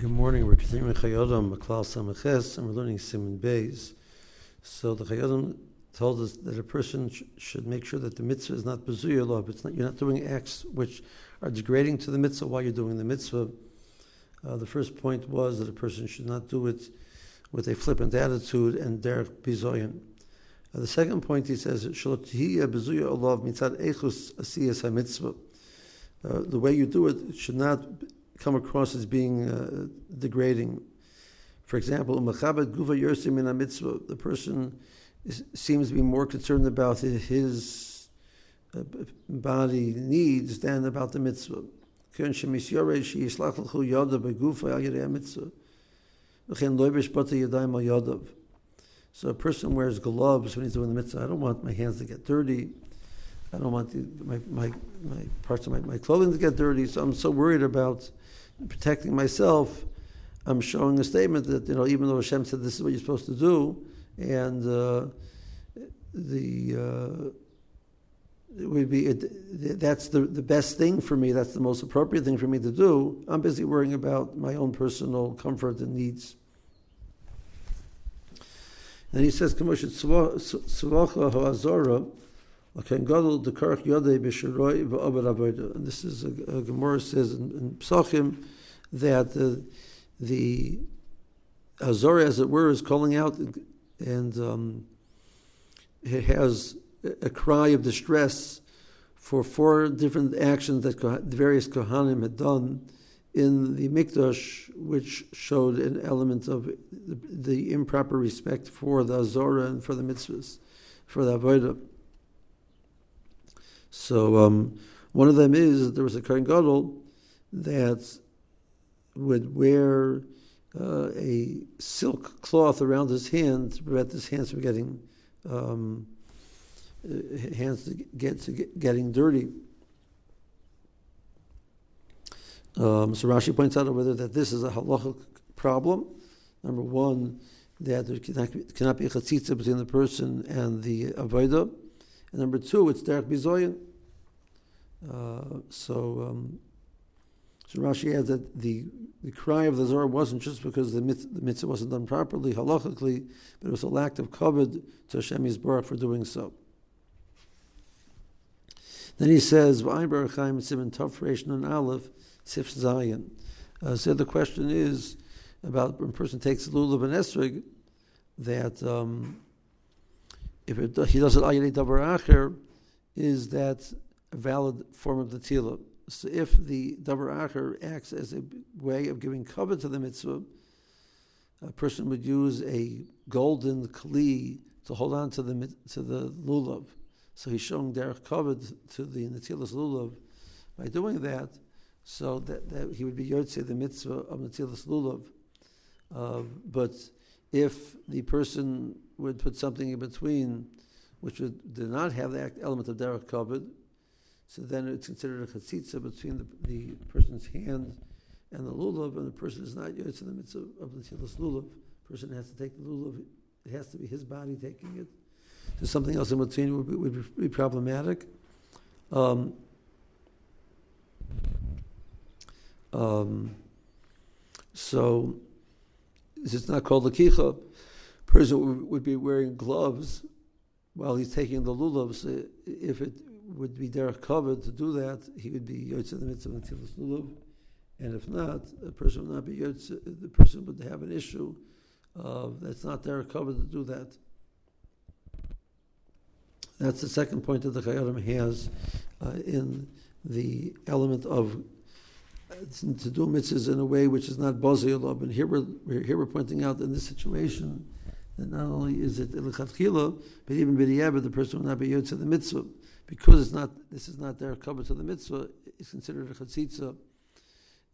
Good morning. We're continuing Chayodam, Maklal Samaches, and we're learning Siman Beis. So the Chayodam told us that a person sh- should make sure that the mitzvah is not bezuya law, it's not, you're not doing acts which are degrading to the mitzvah while you're doing the mitzvah. Uh, the first point was that a person should not do it with a flippant attitude and derech bizoyan. Uh, the second point he says, Shalotihiyya bezuya Allah mitzad echus asiyas ha-mitzvah. Uh, the way you do it should not come across as being uh, degrading. For example, Mahabbat Guva Yersim in a Mitzvah, the person is, seems to be more concerned about his, his uh, body needs than about the mitzvah. So a person wears gloves when he's doing the mitzvah. I don't want my hands to get dirty. I don't want the, my, my, my parts of my, my clothing to get dirty. So I'm so worried about protecting myself, I'm showing a statement that you know even though Hashem said this is what you're supposed to do, and uh, the uh, it would be it, that's the the best thing for me. That's the most appropriate thing for me to do. I'm busy worrying about my own personal comfort and needs. And he says, "Kamoshet tzvacha ha'azora." And this is a, a Gemara says in, in Psachim that the, the as it were, is calling out and um, it has a cry of distress for four different actions that the various Kohanim had done in the Mikdash, which showed an element of the, the improper respect for the Azora and for the mitzvahs, for the Avodah. So um, one of them is that there was a Kohen Gadol that would wear uh, a silk cloth around his hand to prevent his hands from getting um, uh, hands to get to get, getting dirty. Um, so Rashi points out whether that this is a halachic problem. Number one, that there cannot, cannot be a chatzitza between the person and the avodah. And number two, it's derech bizoyin. Uh, so, um, so Rashi adds that the, the cry of the Azora wasn't just because the, mit, the mitzvah wasn't done properly, halachically, but it was a lack of kavod to Hashem Yisbarach for doing so. Then he says, "V'ayin Orach Chaim Siman Tov and Aleph Sif Zayin." Uh, so the question is about when a person takes lulav and esrog, that um, if it, he does it ayidei davar acher, is that a valid form of the tila? So if the davar acher acts as a way of giving cover to the mitzvah, a person would use a golden kli to hold on to the to the lulav. So he's showing derech kavod to the natilas lulav by doing that, so that, that he would be yotze the mitzvah of natilas lulav. Uh, but if the person would put something in between, which would, did not have the element of derech kavod, so then it's considered a chatzitza between the, the person's hand and the lulav, and the person is not yotze in the midst of the natilas lulav. Person has to take the lulav; it has to be his body taking it. To something else in between would be, would be problematic. Um, um, so it's not called a kicha. Person would be wearing gloves while he's taking the lulavs. If it would be derech kavod to do that, he would be yotze the mitzvah until lulav. And if not, the person would not be yotze, the person would have an issue of that's not derech kavod to do that. That's the second point that the Chayyim has uh, in the element of to do mitzvahs in a way which is not boziyalab. And here we're, here we're pointing out in this situation that not only is it ilichatchila, but even b'diyabed, the person will not be yotze the mitzvah because it's not. This is not their cover to the mitzvah. It's considered a chatzitza.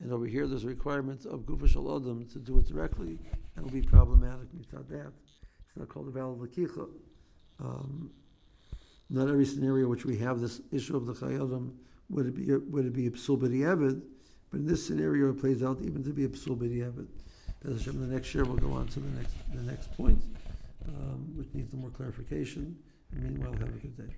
And over here, there's a requirement of gufa adam to do it directly, and it will be problematic without that. It's not called a valid lakicha. Um, not every scenario which we have this issue of the chayadim would it be would it be psul but in this scenario it plays out even to be psul b'diavad. The next year we'll go on to the next the next point, um, which needs more clarification. And meanwhile, have a good day.